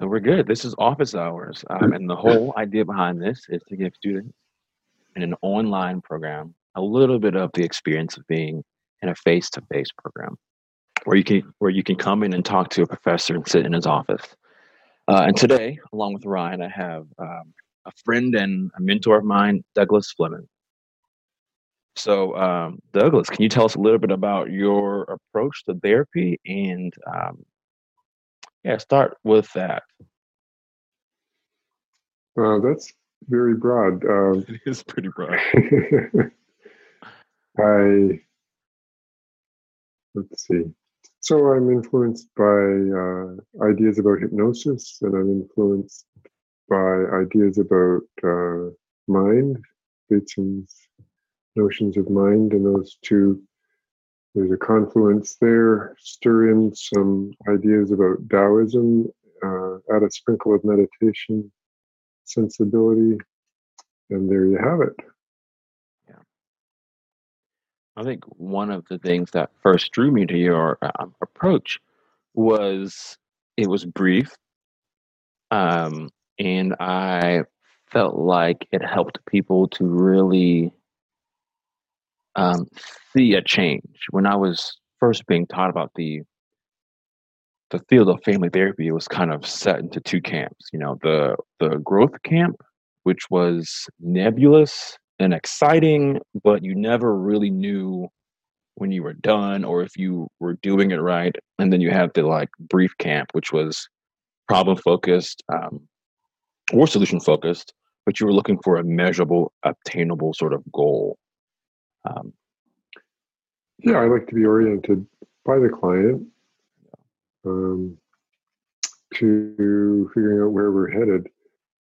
So we're good. This is office hours. Um, and the whole idea behind this is to give students in an online program a little bit of the experience of being in a face-to-face program where you can where you can come in and talk to a professor and sit in his office. Uh, and today, along with Ryan, I have um, a friend and a mentor of mine, Douglas Flemons. So, um, Douglas, can you tell us a little bit about your approach to therapy and um, yeah, start with that. Uh, that's very broad. Um, it is pretty broad. I let's see. So I'm influenced by uh, ideas about hypnosis, and I'm influenced by ideas about uh, mind, Bateson's notions of mind, and those two there's a confluence there. Stir in some ideas about Taoism, uh, add a sprinkle of meditation, sensibility, and there you have it. Yeah. I think one of the things that first drew me to your uh, approach was it was brief, um, and I felt like it helped people to really um, see a change. When I was first being taught about the the field of family therapy, it was kind of set into two camps. You know, the the growth camp, which was nebulous and exciting, but you never really knew when you were done or if you were doing it right. And then you have the like brief camp, which was problem focused um, or solution focused, but you were looking for a measurable, obtainable sort of goal. Um, yeah, I like to be oriented by the client um, to figuring out where we're headed,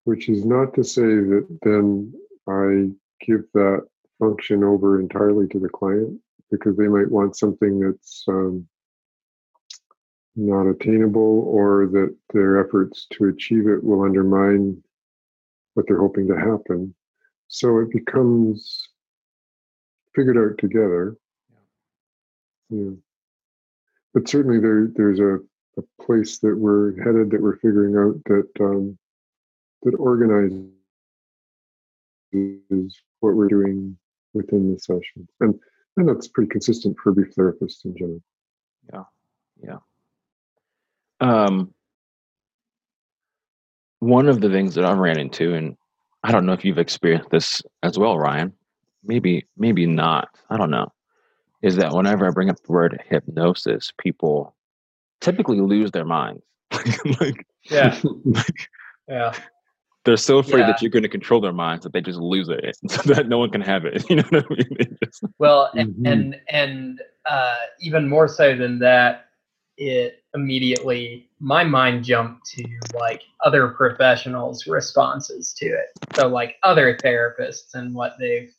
which is not to say that then I give that function over entirely to the client because they might want something that's um, not attainable or that their efforts to achieve it will undermine what they're hoping to happen. So it becomes figured out together. Yeah. But certainly there there's a, a place that we're headed that we're figuring out that um, that organizes what we're doing within the sessions. And and that's pretty consistent for brief therapists in general. Yeah. Yeah. Um one of the things that I ran into, and I don't know if you've experienced this as well, Ryan, maybe maybe not. I don't know. Is that whenever i bring up the word hypnosis people typically lose their minds. Like yeah. like, yeah. they're so afraid yeah. that you're going to control their minds that they just lose it so that no one can have it you know what i mean? Just, well and mm-hmm. and, and uh, even more so than that it immediately my mind jumped to like other professionals responses to it. So like other therapists and what they've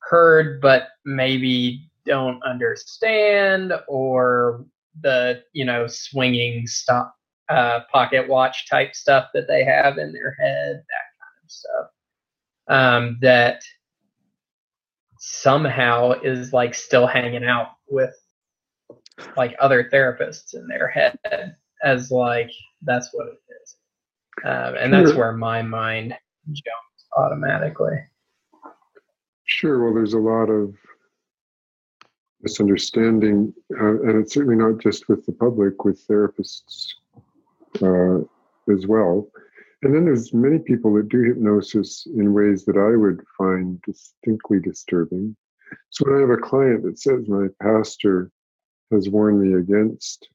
heard but maybe don't understand or the you know swinging stop uh, pocket watch type stuff that they have in their head that kind of stuff. Um, that somehow is like still hanging out with like other therapists in their head as like that's what it is. Um, and that's where my mind jumps automatically Sure. Well, there's a lot of misunderstanding, uh, and it's certainly not just with the public, with therapists uh, as well. And then there's many people that do hypnosis in ways that I would find distinctly disturbing. So when I have a client that says my pastor has warned me against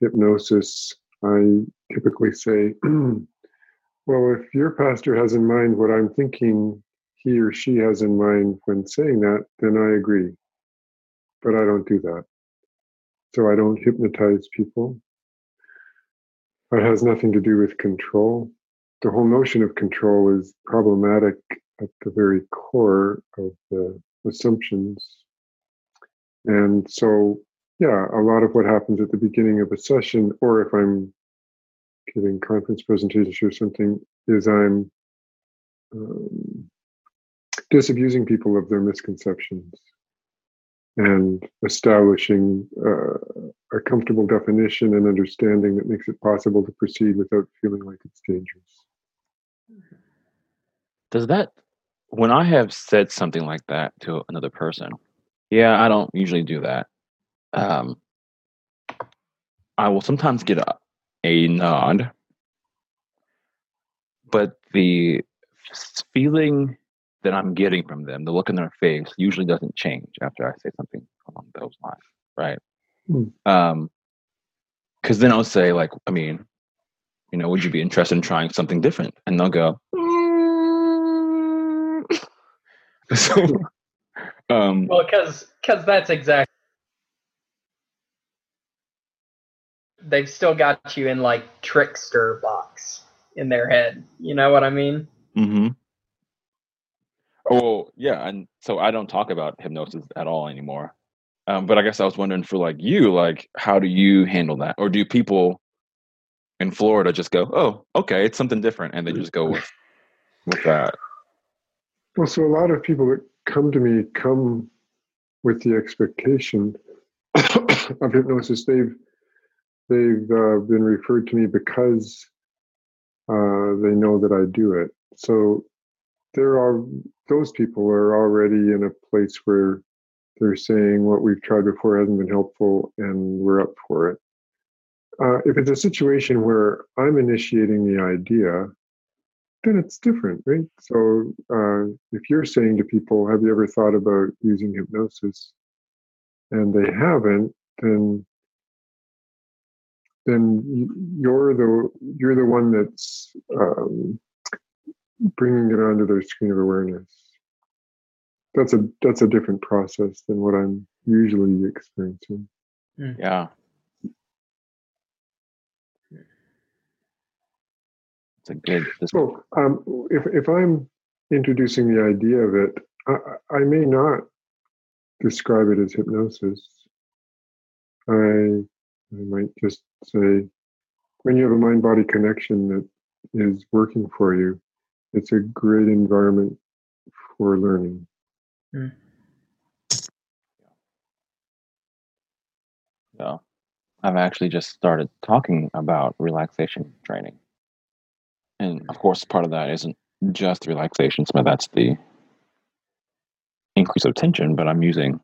hypnosis, I typically say, well, if your pastor has in mind what I'm thinking he or she has in mind when saying that, then I agree. But I don't do that. So I don't hypnotize people. It has nothing to do with control. The whole notion of control is problematic at the very core of the assumptions. And so, yeah, a lot of what happens at the beginning of a session, or if I'm giving conference presentations or something, is I'm um, disabusing people of their misconceptions. and establishing uh, a comfortable definition and understanding that makes it possible to proceed without feeling like it's dangerous. Does that, when I have said something like that to another person, yeah, I don't usually do that. Um, I will sometimes get a, a nod, but the feeling that I'm getting from them, the look in their face, usually doesn't change after I say something along those lines, right? Hmm. Um, because then I'll say like, I mean, you know, would you be interested in trying something different? And they'll go, mm. so, um, well, because because that's exactly they've still got you in like trickster box in their head. You know what I mean? Mm-hmm. Oh yeah, and so I don't talk about hypnosis at all anymore. Um, but I guess I was wondering for like you, like how do you handle that, or do people in Florida just go, "Oh, okay, it's something different," and they just go with with that? Well, so a lot of people that come to me come with the expectation of hypnosis. They've they've uh, been referred to me because uh, they know that I do it. So there are those people are already in a place where they're saying what we've tried before hasn't been helpful and we're up for it. Uh, if it's a situation where I'm initiating the idea, then it's different, right? So uh, if you're saying to people, "Have you ever thought about using hypnosis?" and they haven't, then then you're the you're the one that's um, bringing it onto their screen of awareness. That's a that's a different process than what I'm usually experiencing. Hmm. Yeah. It's a good. So, um, if if I'm introducing the idea of it, I, I may not describe it as hypnosis. I I might just say, when you have a mind body connection that is working for you, it's a great environment for learning. Mm. Yeah. I've actually just started talking about relaxation training. And of course, part of that isn't just relaxation, some of that's the increase of tension, but I'm using,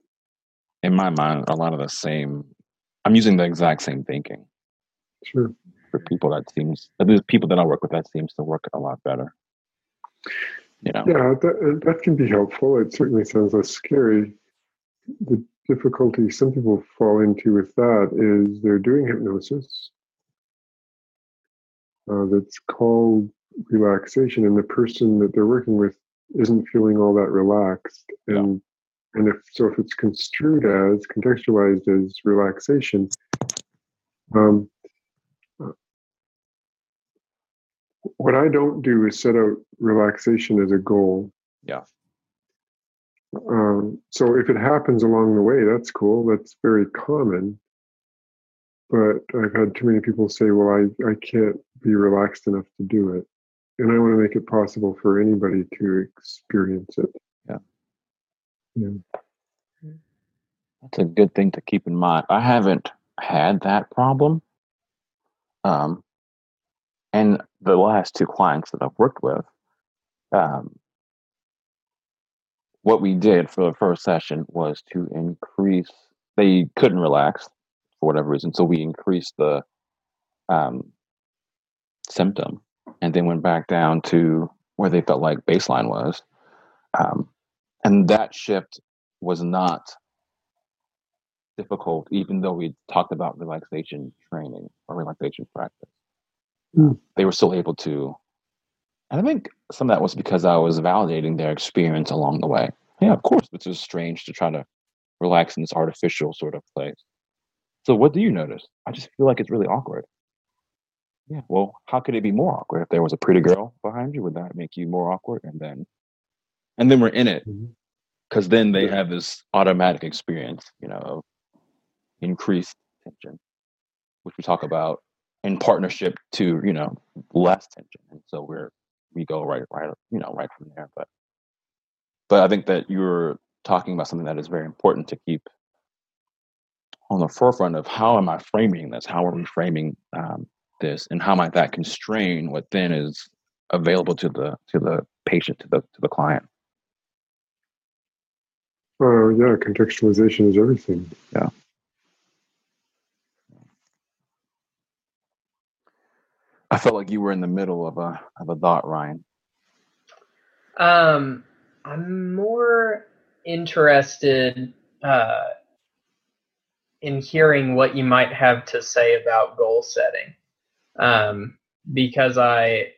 in my mind, a lot of the same I'm using the exact same thinking. Sure. For people, that seems there's people that I work with that seems to work a lot better. You know. Yeah, that that can be helpful. It certainly sounds less scary. The difficulty some people fall into with that is they're doing hypnosis. Uh, that's called relaxation, and the person that they're working with isn't feeling all that relaxed, and and if so, if it's construed as contextualized as relaxation, um, what I don't do is set out relaxation as a goal. Yeah. Um, so if it happens along the way, that's cool. That's very common. But I've had too many people say, well, I, I can't be relaxed enough to do it. And I want to make it possible for anybody to experience it. Yeah. That's a good thing to keep in mind. I haven't had that problem. Um, and the last two clients that I've worked with, um, what we did for the first session was to increase, they couldn't relax for whatever reason. So we increased the um, symptom and then went back down to where they felt like baseline was. Um, and that shift was not difficult, even though we talked about relaxation training or relaxation practice. Mm. They were still able to. And I think some of that was because I was validating their experience along the way. Yeah, of course, this is strange to try to relax in this artificial sort of place. So, what do you notice? I just feel like it's really awkward. Yeah, well, how could it be more awkward if there was a pretty girl behind you? Would that make you more awkward? And then, and then we're in it. Mm-hmm because then they have this automatic experience, you know, of increased tension, which we talk about in partnership to you know less tension, and so we're we go right right you know right from there. But but I think that you're talking about something that is very important to keep on the forefront of how am I framing this? How are we framing um, this, and how might that constrain what then is available to the to the patient to the to the client? Oh yeah, contextualization is everything. Yeah. I felt like you were in the middle of a of a thought, Ryan. Um, I'm more interested uh, in hearing what you might have to say about goal setting, um, because I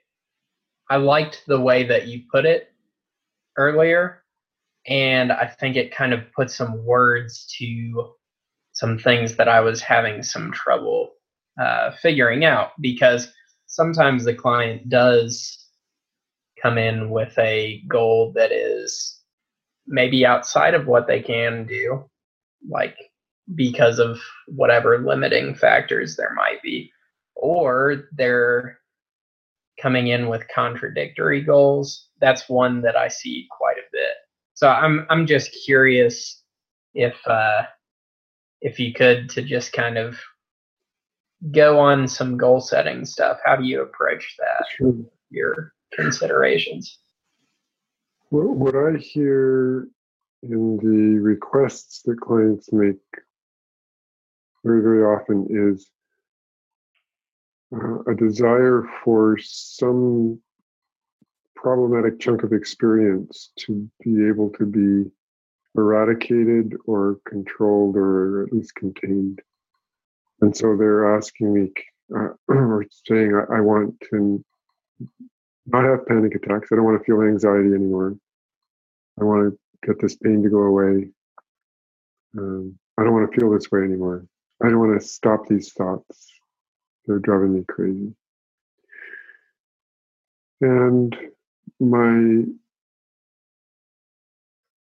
I liked the way that you put it earlier, and I think it kind of put some words to some things that I was having some trouble uh, figuring out because sometimes the client does come in with a goal that is maybe outside of what they can do, like because of whatever limiting factors there might be, or they're coming in with contradictory goals. That's one that I see quite a bit. So I'm I'm just curious if uh, if you could to just kind of go on some goal setting stuff. How do you approach that? Sure. Your considerations. Well, what I hear in the requests that clients make very, very often is uh, a desire for some problematic chunk of experience to be able to be eradicated or controlled or at least contained. And so they're asking me uh, or saying, I, I, want to not have panic attacks. I don't want to feel anxiety anymore. I want to get this pain to go away. Um, I don't want to feel this way anymore. I don't want to stop these thoughts. They're driving me crazy. And my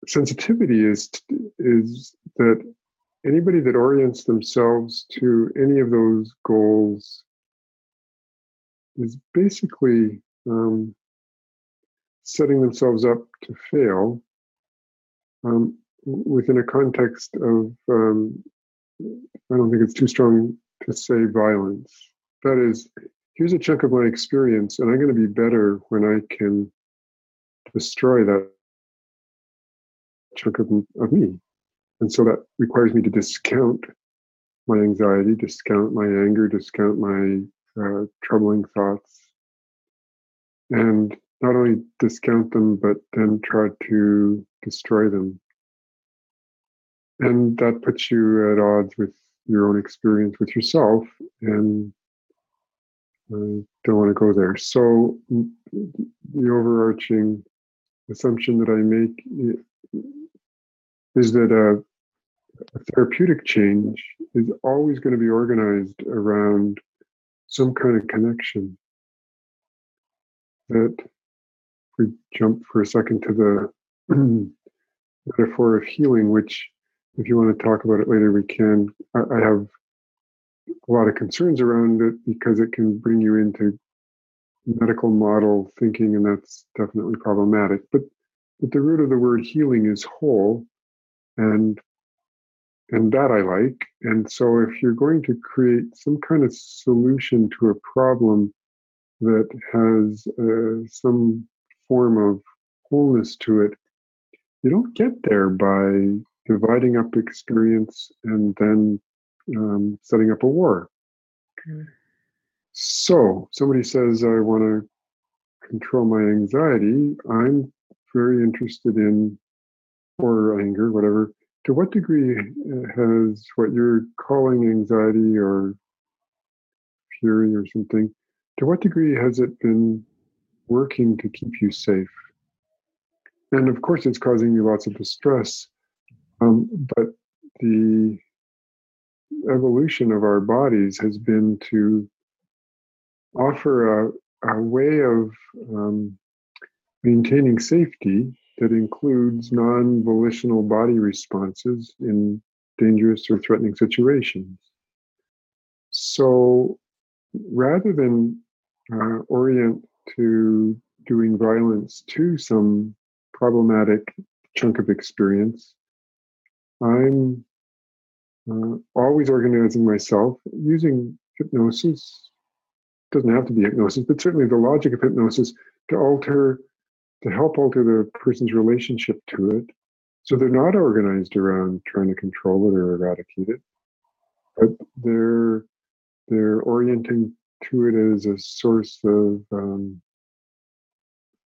sensitivity is is that anybody that orients themselves to any of those goals is basically um, setting themselves up to fail um, within a context of, um, I don't think it's too strong to say violence. That is, here's a chunk of my experience, and I'm going to be better when I can destroy that chunk of, of me. And so that requires me to discount my anxiety, discount my anger, discount my uh, troubling thoughts, and not only discount them, but then try to destroy them. And that puts you at odds with your own experience with yourself, and I don't want to go there. So, the overarching assumption that I make is that a, a therapeutic change is always going to be organized around some kind of connection that we jump for a second to the metaphor of healing, which, if you want to talk about it later, we can. I, I have a lot of concerns around it because it can bring you into medical model thinking, and that's definitely problematic. But but the root of the word healing is whole, and and that I like. And so, if you're going to create some kind of solution to a problem that has uh, some form of wholeness to it, you don't get there by dividing up experience and then um, setting up a war. Okay. So, somebody says, I want to control my anxiety. I'm very interested in, or anger, whatever. To what degree uh, has what you're calling anxiety or fury or something to what degree has it been working to keep you safe? And of course, it's causing you lots of distress. Um, but the evolution of our bodies has been to offer a, a way of um, maintaining safety that includes non volitional body responses in dangerous or threatening situations. So rather than uh, orient to doing violence to some problematic chunk of experience, I'm uh, always organizing myself using hypnosis. Doesn't have to be hypnosis, but certainly the logic of hypnosis to alter, to help alter the person's relationship to it, so they're not organized around trying to control it or eradicate it, but they're they're orienting to it as a source of um,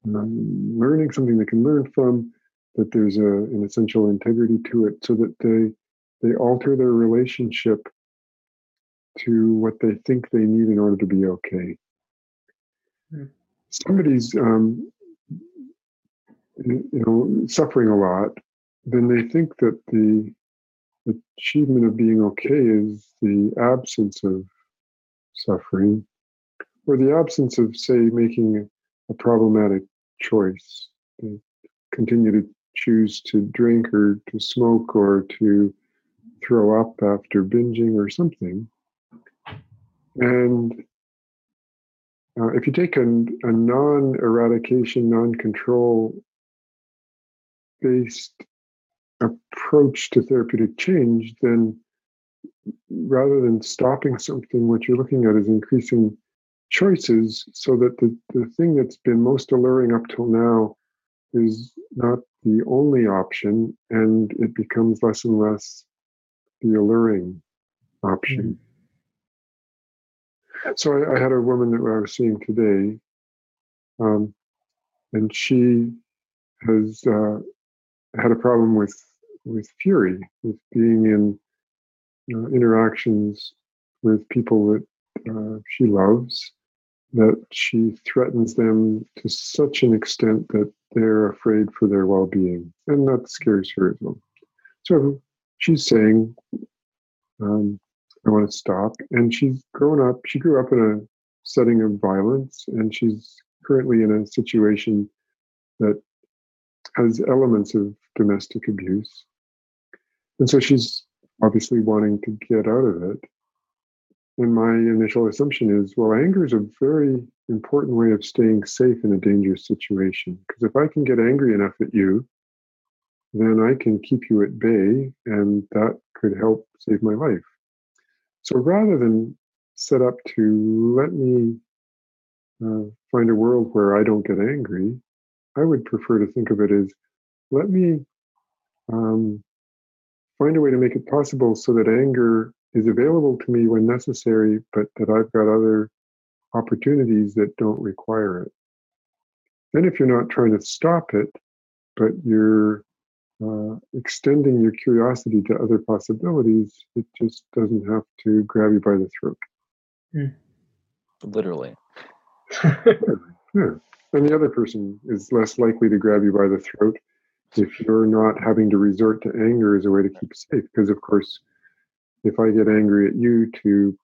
learning something they can learn from, that there's a, an essential integrity to it, so that they they alter their relationship to what they think they need in order to be okay. Mm. Somebody's um, you know suffering a lot, then they think that the achievement of being okay is the absence of suffering or the absence of say making a problematic choice they continue to choose to drink or to smoke or to throw up after binging or something. And uh, if you take a, a non eradication, non control based approach to therapeutic change, then rather than stopping something, what you're looking at is increasing choices so that the, the thing that's been most alluring up till now is not the only option and it becomes less and less the alluring option. Mm-hmm. So I, I, had a woman that I was seeing today, um, and she has uh, had a problem with with fury, with being in uh, interactions with people that uh, she loves, that she threatens them to such an extent that they're afraid for their well-being, and that scares her as well. So she's saying, um, I want to stop. And she's grown up, she grew up in a setting of violence, and she's currently in a situation that has elements of domestic abuse. And so she's obviously wanting to get out of it. And my initial assumption is well, anger is a very important way of staying safe in a dangerous situation. Because if I can get angry enough at you then I can keep you at bay and that could help save my life. So rather than set up to let me uh, find a world where I don't get angry, I would prefer to think of it as let me um, find a way to make it possible so that anger is available to me when necessary, but that I've got other opportunities that don't require it. Then, if you're not trying to stop it, but you're uh, extending your curiosity to other possibilities, it just doesn't have to grab you by the throat. Mm. Literally. yeah. And the other person is less likely to grab you by the throat if you're not having to resort to anger as a way to keep safe. Because of course, if I get angry at you to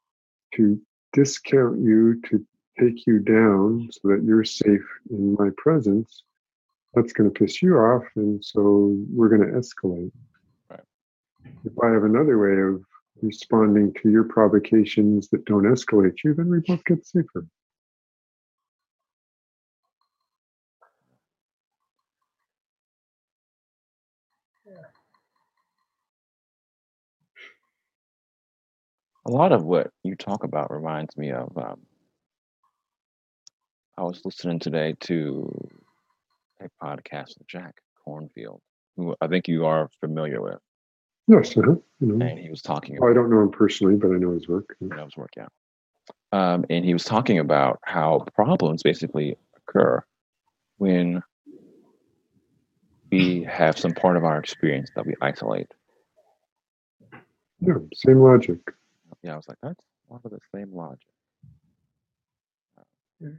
to discount you, to take you down so that you're safe in my presence, that's going to piss you off, and so we're going to escalate. Right. If I have another way of responding to your provocations that don't escalate you, then we both get safer. A lot of what you talk about reminds me of. Um, I was listening today to a podcast with Jack Kornfield, who I think you are familiar with. Yes, uh-huh. you know. and he was talking. About, I don't know him personally, but I know his work. I know his work, yeah. Um, and he was talking about how problems basically occur when we have some part of our experience that we isolate. Yeah, same logic. Yeah, I was like, that's a lot of the same logic. Yeah.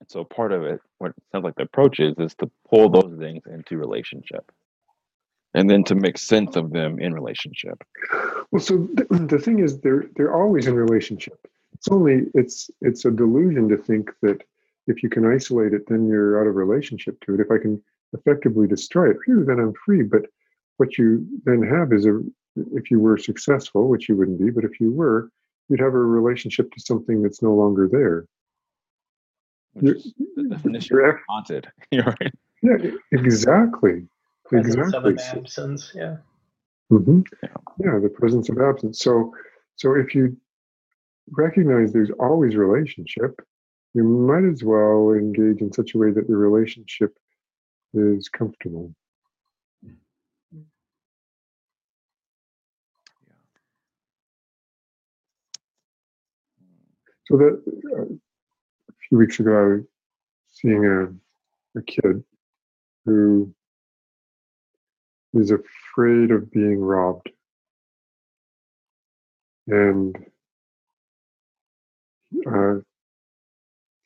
And so part of it, what it sounds like the approach is, is to pull those things into relationship and then to make sense of them in relationship. Well, so the, the thing is, they're they're always in relationship. It's only it's it's a delusion to think that if you can isolate it, then you're out of relationship to it. If I can effectively destroy it, phew, then I'm free. But what you then have is a if you were successful, which you wouldn't be, but if you were, you'd have a relationship to something that's no longer there you're, the definition you're, haunted. You're right. Yeah, exactly. Presence exactly. Of an absence. Yeah. Mm-hmm. Yeah. yeah, the presence of absence. So, so if you recognize there's always relationship, you might as well engage in such a way that the relationship is comfortable. So that uh, a few weeks ago, I was seeing a, a kid who is afraid of being robbed. And uh,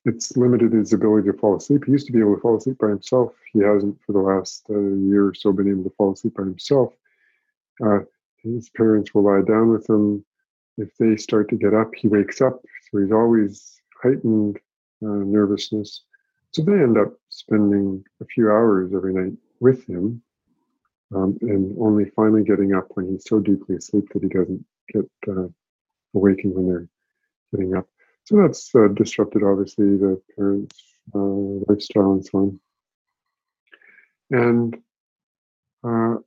it's limited his ability to fall asleep. He used to be able to fall asleep by himself. He hasn't for the last uh, year or so been able to fall asleep by himself. Uh, his parents will lie down with him. If they start to get up, he wakes up. So he's always heightened uh, nervousness. So they end up spending a few hours every night with him um, and only finally getting up when he's so deeply asleep that he doesn't get uh, awakened when they're getting up. So that's uh, disrupted, obviously, the parents' uh, lifestyle and so on. And uh,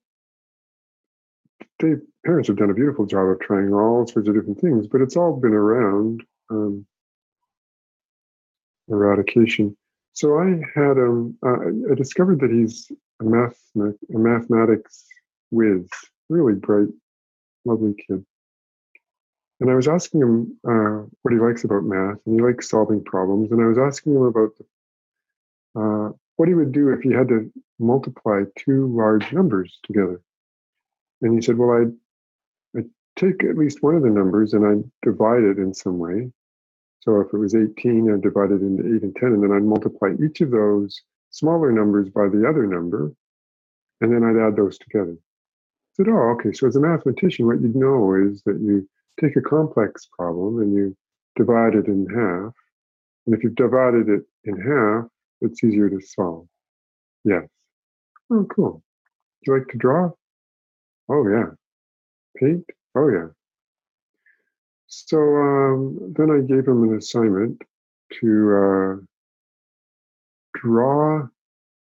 they parents have done a beautiful job of trying all sorts of different things, but it's all been around um, eradication. So I had um, uh, I discovered that he's a math a mathematics whiz, really bright, lovely kid. And I was asking him uh, what he likes about math, and he likes solving problems. And I was asking him about uh, what he would do if he had to multiply two large numbers together. And he said, "Well, I'd, I'd take at least one of the numbers and I'd divide it in some way. So if it was 18, I'd divide it into 8 and 10, and then I'd multiply each of those smaller numbers by the other number, and then I'd add those together." I said, "Oh, okay. So as a mathematician, what you'd know is that you take a complex problem and you divide it in half. And if you've divided it in half, it's easier to solve. Yes. Oh, cool. Do you like to draw? Oh, yeah. Paint? Oh, yeah. So um, then I gave him an assignment to uh, draw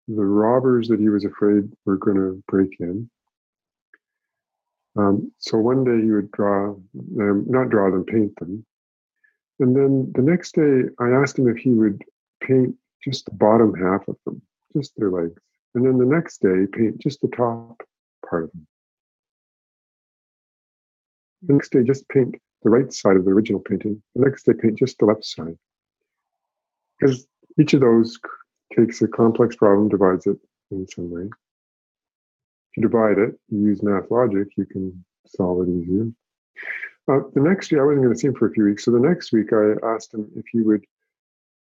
the robbers that he was afraid were going to break in um, so one day he would draw them, not draw them, paint them. And then the next day I asked him if he would paint just the bottom half of them, just their legs. And then the next day paint just the top part of them. The next day just paint the right side of the original painting. The next day paint just the left side. Because each of those takes a complex problem, divides it in some way you divide it, you use math logic, you can solve it easier. Uh, the next year, I wasn't going to see him for a few weeks. So the next week, I asked him if he would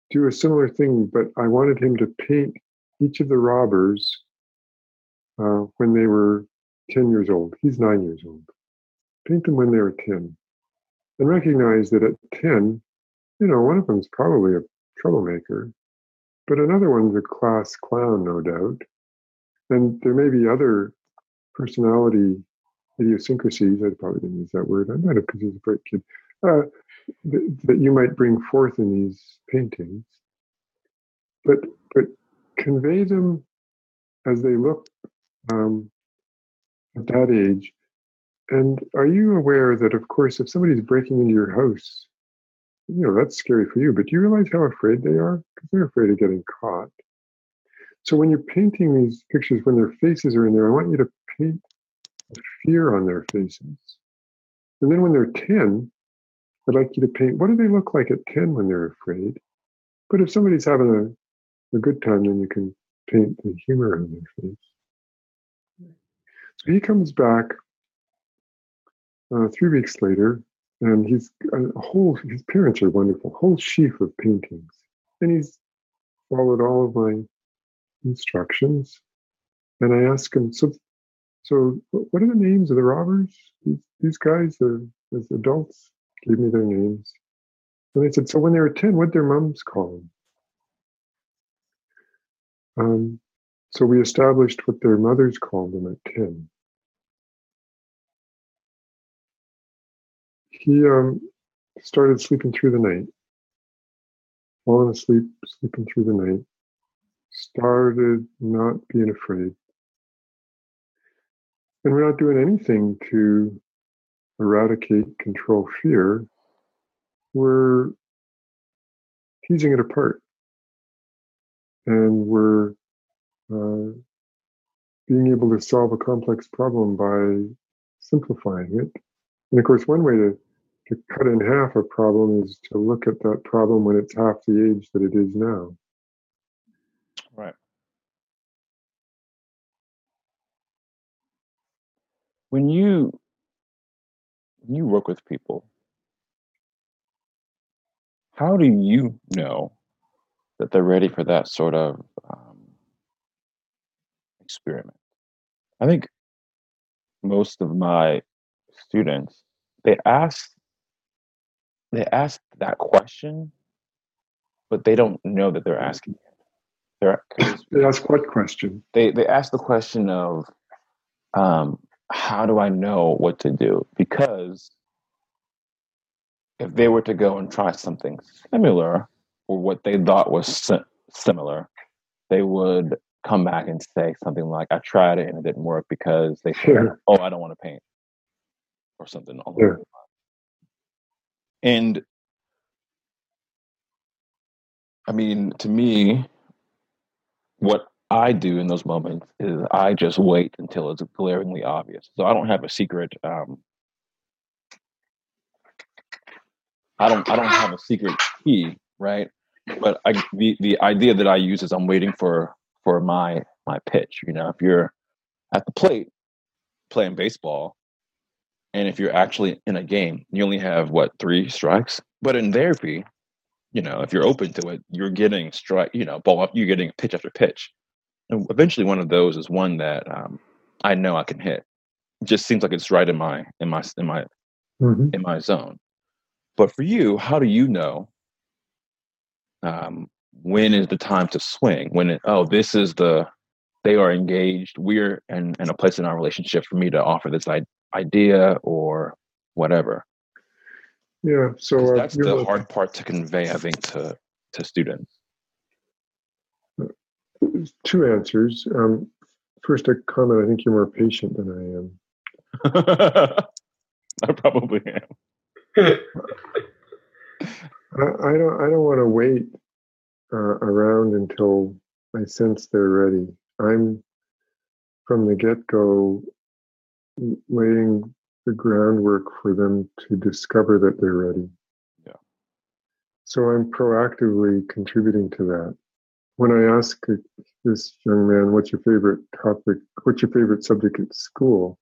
do a similar thing, but I wanted him to paint each of the robbers uh, when they were 10 years old. He's nine years old. Paint them when they were 10. And recognize that at 10, you know, one of them's probably a troublemaker, but another one's a class clown, no doubt. And there may be other personality idiosyncrasies. I probably didn't use that word. I might have because he's a bright kid. Uh, that, that you might bring forth in these paintings, but but convey them as they look um, at that age. And are you aware that, of course, if somebody's breaking into your house, you know that's scary for you. But do you realize how afraid they are? Because they're afraid of getting caught. So when you're painting these pictures, when their faces are in there, I want you to paint fear on their faces. And then when they're 10, I'd like you to paint what do they look like at 10 when they're afraid? But if somebody's having a, a good time, then you can paint the humor on their face. So he comes back uh, three weeks later, and he's a whole, his parents are wonderful, whole sheaf of paintings. And he's followed all of my instructions. And I asked him, so, so what are the names of the robbers? These, these guys, are, as adults, gave me their names. And they said, so when they were 10, what their moms call them? Um, so we established what their mothers called them at 10. He um, started sleeping through the night, falling asleep, sleeping through the night started not being afraid. and we're not doing anything to eradicate, control fear. We're teasing it apart. And we're uh, being able to solve a complex problem by simplifying it. And of course, one way to, to cut in half a problem is to look at that problem when it's half the age that it is now. Right. When you you work with people, how do you know that they're ready for that sort of um, experiment? I think most of my students they ask they ask that question, but they don't know that they're asking it. They're, they ask what question? They they ask the question of, um, how do I know what to do? Because if they were to go and try something similar or what they thought was si- similar, they would come back and say something like, I tried it and it didn't work because they said, oh, I don't want to paint or something. Yeah. And I mean, to me, what I do in those moments is I just wait until it's glaringly obvious. So I don't have a secret. Um, I don't. I don't have a secret key, right? But I, the the idea that I use is I'm waiting for for my my pitch. You know, if you're at the plate playing baseball, and if you're actually in a game, you only have what three strikes. But in therapy, you know, if you're open to it, you're getting strike. You know, ball up. You're getting pitch after pitch and eventually one of those is one that um, I know I can hit. It just seems like it's right in my in my in my mm-hmm. in my zone. But for you, how do you know um, when is the time to swing? When it, oh, this is the they are engaged. We're in, in a place in our relationship for me to offer this idea or whatever. Yeah, so uh, that's the hard part to convey, I think, to to students two answers. Um, first, a comment. I think you're more patient than I am. I probably am. I, I, don't. I don't want to wait uh, around until I sense they're ready. I'm from the get go laying the groundwork for them to discover that they're ready. Yeah. So I'm proactively contributing to that when I ask this young man, what's your favorite topic? What's your favorite subject at school?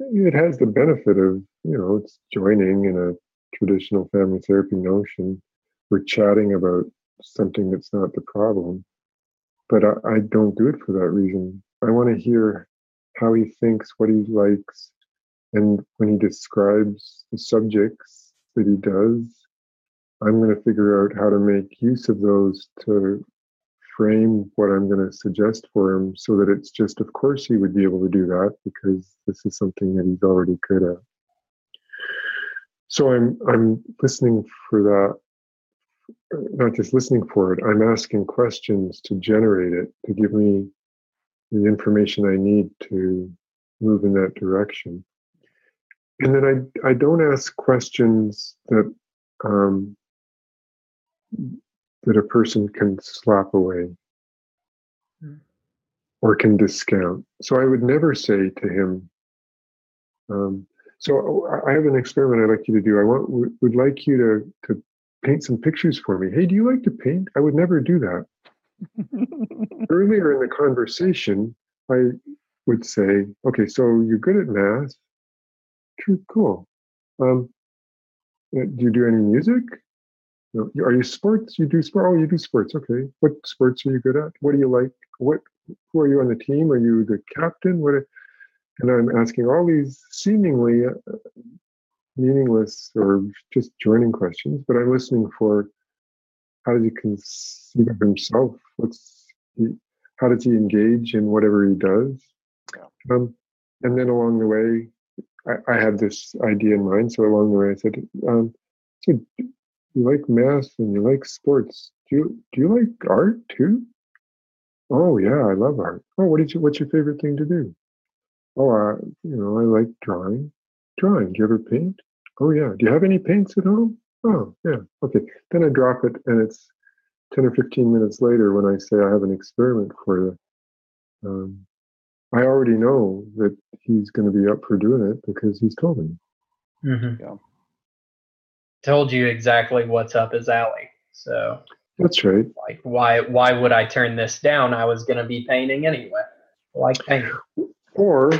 It has the benefit of, you know, it's joining in a traditional family therapy notion. We're chatting about something that's not the problem. But I, I don't do it for that reason. I want to hear how he thinks, what he likes, and when he describes the subjects that he does, I'm going to figure out how to make use of those to frame what I'm going to suggest for him so that it's just, of course, he would be able to do that because this is something that he's already good at. So I'm I'm listening for that, not just listening for it. I'm asking questions to generate it to give me the information I need to move in that direction. And then I I don't ask questions that um, that a person can slap away or can discount. So I would never say to him, um, so I have an experiment I'd like you to do. I want would like you to to paint some pictures for me. Hey, do you like to paint? I would never do that. Earlier in the conversation, I would say, okay, so you're good at math. True, cool. Um, uh, do you do any music? are you sports? You do sport? Oh, you do sports. Okay. What sports are you good at? What do you like? What? Who are you on the team? Are you the captain? What? And I'm asking all these seemingly uh, meaningless or just joining questions, but I'm listening for how does he conceive of himself? What's he? How does he engage in whatever he does? Yeah. Um, and then along the way, I, I, had this idea in mind. So along the way, I said, um, so you like math and you like sports. Do you do you like art too? Oh yeah, I love art. Oh, what did you? What's your favorite thing to do? oh, uh, you know, I like drawing. Drawing. Do you ever paint? Oh yeah. Do you have any paints at home? Oh yeah. Okay. Then I drop it, and it's ten or fifteen minutes later when I say I have an experiment for you. Um, I already know that he's going to be up for doing it because he's told me. Mm-hmm. Yeah. Told you exactly what's up his alley. So that's right. Like, why why would I turn this down? I was going to be painting anyway. Like painting. Or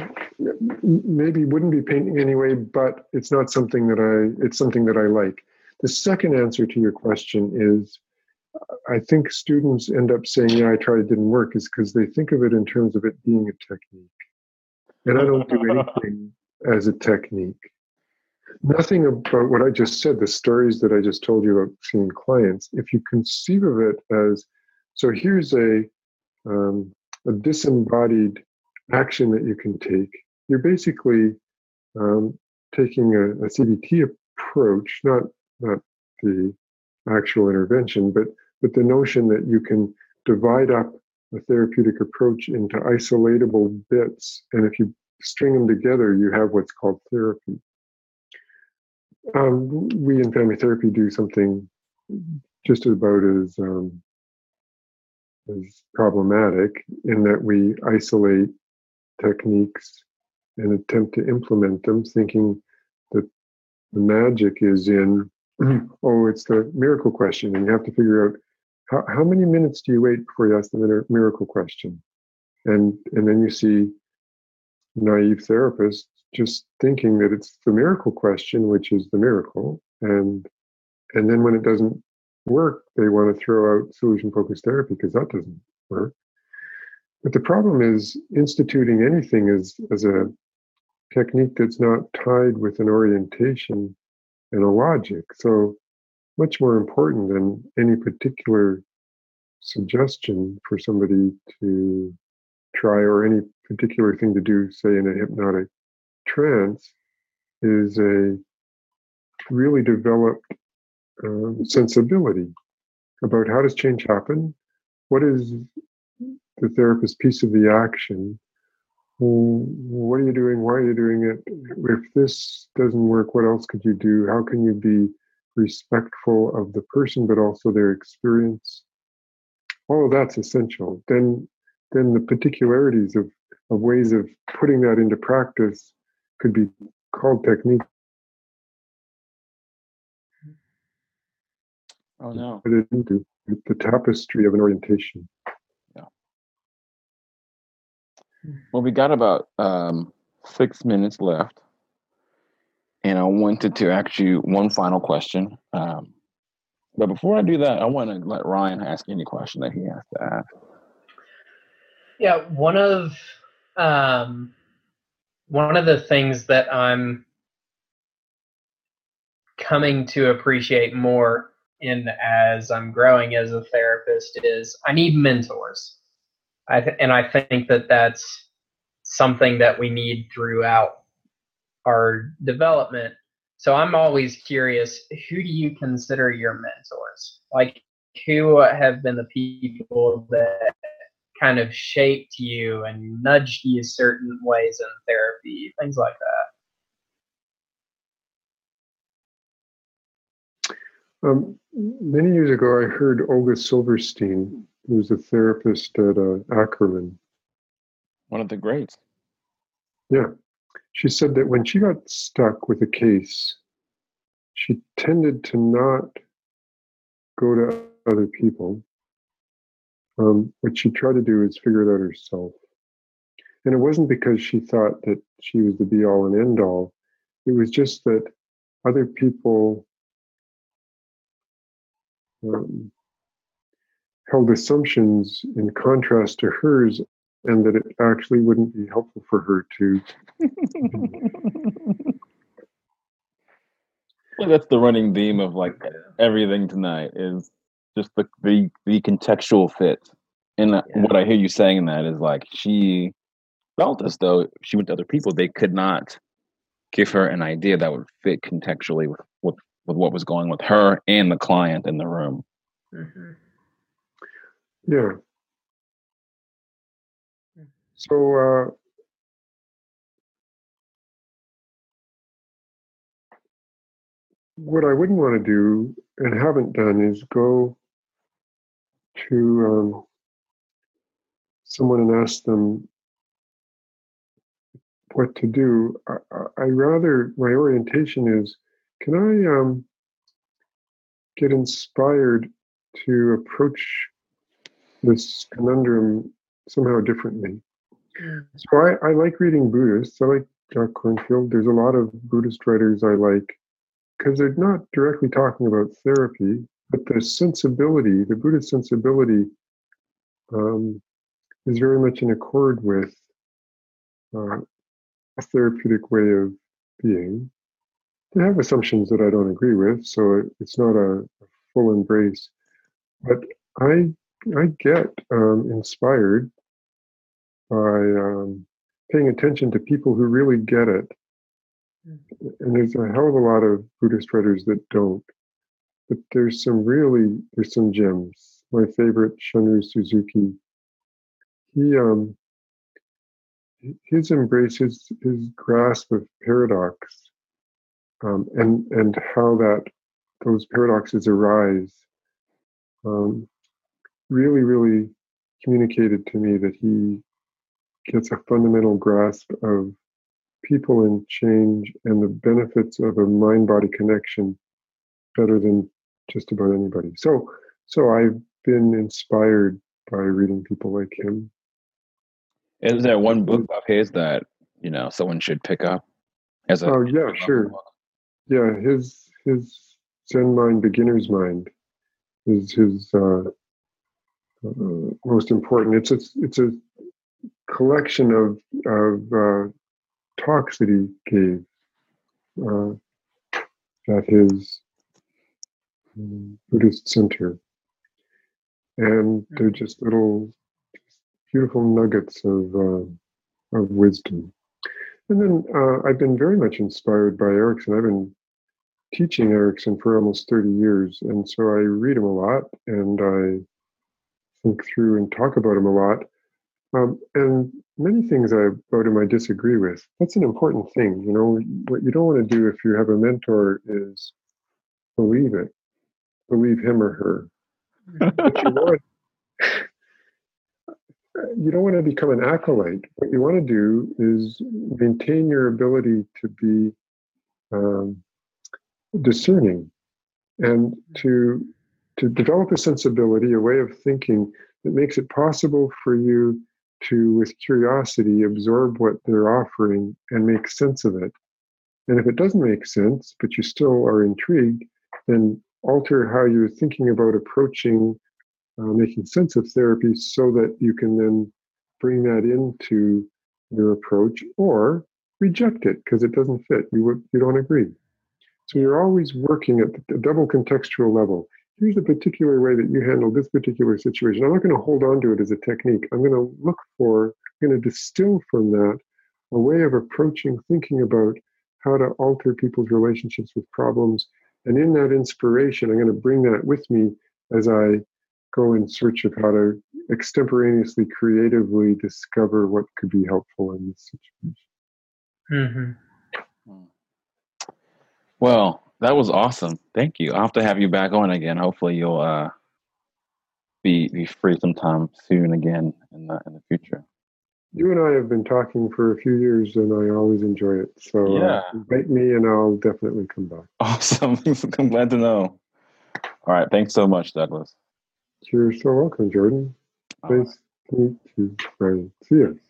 maybe wouldn't be painting anyway, but it's not something that I. It's something that I like. The second answer to your question is, I think students end up saying, "Yeah, I tried, it didn't work," is because they think of it in terms of it being a technique, and I don't do anything as a technique. Nothing about what I just said, the stories that I just told you about seeing clients, if you conceive of it as so here's a, um, a disembodied action that you can take, you're basically um, taking a, a, CBT approach, not, not the actual intervention, but, but the notion that you can divide up a therapeutic approach into isolatable bits. And if you string them together, you have what's called therapy. Um, we in family therapy do something just about as um, as problematic in that we isolate techniques and attempt to implement them, thinking that the magic is in oh, it's the miracle question, and you have to figure out how, how many minutes do you wait before you ask the miracle question, and and then you see naive therapists just thinking that it's the miracle question, which is the miracle, and and then when it doesn't work, they want to throw out solution focused therapy because that doesn't work. But the problem is instituting anything as as a technique that's not tied with an orientation and a logic. So much more important than any particular suggestion for somebody to try or any particular thing to do, say in a hypnotic trance is a really developed um, sensibility about how does change happen, what is the therapist's piece of the action, what are you doing, why are you doing it, if this doesn't work, what else could you do, how can you be respectful of the person but also their experience. All of that's essential. Then then the particularities of, of ways of putting that into practice could be called technique. Oh no! Put it into the tapestry of an orientation. Yeah. Well, we got about um, six minutes left, and I wanted to ask you one final question. Um, but before I do that, I want to let Ryan ask any question that he has to ask. Yeah, one of um, one of the things that I'm coming to appreciate more in as I'm growing as a therapist is I need mentors. I th- and I think that that's something that we need throughout our development. So I'm always curious, who do you consider your mentors? Like who have been the people that kind of shaped you and nudged you certain ways in therapy, things like that? Um, many years ago, I heard Olga Silverstein, who was a therapist at uh, Ackerman. One of the greats. Yeah. She said that when she got stuck with a case, she tended to not go to other people um, what she tried to do is figure it out herself. And it wasn't because she thought that she was the be all and end all. It was just that other people um, held assumptions in contrast to hers, and that it actually wouldn't be helpful for her to. well, that's the running theme of like everything tonight is just the the, the contextual fit. And yeah. what I hear you saying in that is like she felt as though she went to other people, they could not give her an idea that would fit contextually with with, with what was going with her and the client in the room. Mm-hmm. Yeah. So, uh, what I wouldn't want to do and haven't done is go to um, someone and ask them what to do. I, I rather, my orientation is can I um, get inspired to approach this conundrum somehow differently? Mm. So I, I like reading Buddhists. I like Jack Kornfield. There's a lot of Buddhist writers I like because they're not directly talking about therapy, but the sensibility, the Buddhist sensibility, um, is very much in accord with uh, a therapeutic way of being. They have assumptions that I don't agree with, so it's not a, a full embrace. But I I get um, inspired by um, paying attention to people who really get it. And there's a hell of a lot of Buddhist writers that don't. But there's some really there's some gems. My favorite, Shunryu Suzuki. He um his embrace, his his grasp of paradox, um, and and how that those paradoxes arise, um, really really communicated to me that he gets a fundamental grasp of people and change and the benefits of a mind body connection better than just about anybody. So, so I've been inspired by reading people like him. Is there one book of his that you know someone should pick up? As a oh yeah, sure. Book? Yeah, his his Zen mind, beginner's mind, is his uh, uh, most important. It's a it's a collection of of uh, talks that he gave uh, at his um, Buddhist center, and they're hmm. just little beautiful nuggets of uh, of wisdom. And then uh, I've been very much inspired by Erickson. I've been teaching Erickson for almost 30 years, and so I read him a lot, and I think through and talk about him a lot. Um, and many things I about him I disagree with. That's an important thing. You know, what you don't want to do if you have a mentor is believe it, believe him or her. you, want, you don't want to become an acolyte. What you want to do is maintain your ability to be um, discerning and to to develop a sensibility, a way of thinking that makes it possible for you to, with curiosity, absorb what they're offering and make sense of it. And if it doesn't make sense, but you still are intrigued, then alter how you're thinking about approaching uh, making sense of therapy so that you can then bring that into your approach or reject it because it doesn't fit. You, you don't agree. So you're always working at the double contextual level here's a particular way that you handle this particular situation. I'm not going to hold on to it as a technique. I'm going to look for, I'm going to distill from that a way of approaching, thinking about how to alter people's relationships with problems. And in that inspiration, I'm going to bring that with me as I go in search of how to extemporaneously, creatively discover what could be helpful in this situation. Mm-hmm. Well, that was awesome. Thank you. I'll have to have you back on again. Hopefully you'll uh, be be free sometime soon again in the in the future. You and I have been talking for a few years, and I always enjoy it. So uh, yeah. Uh, invite me, and I'll definitely come back. Awesome. I'm glad to know. All right. Thanks so much, Douglas. You're so welcome, Jordan. Nice to meet you. See you.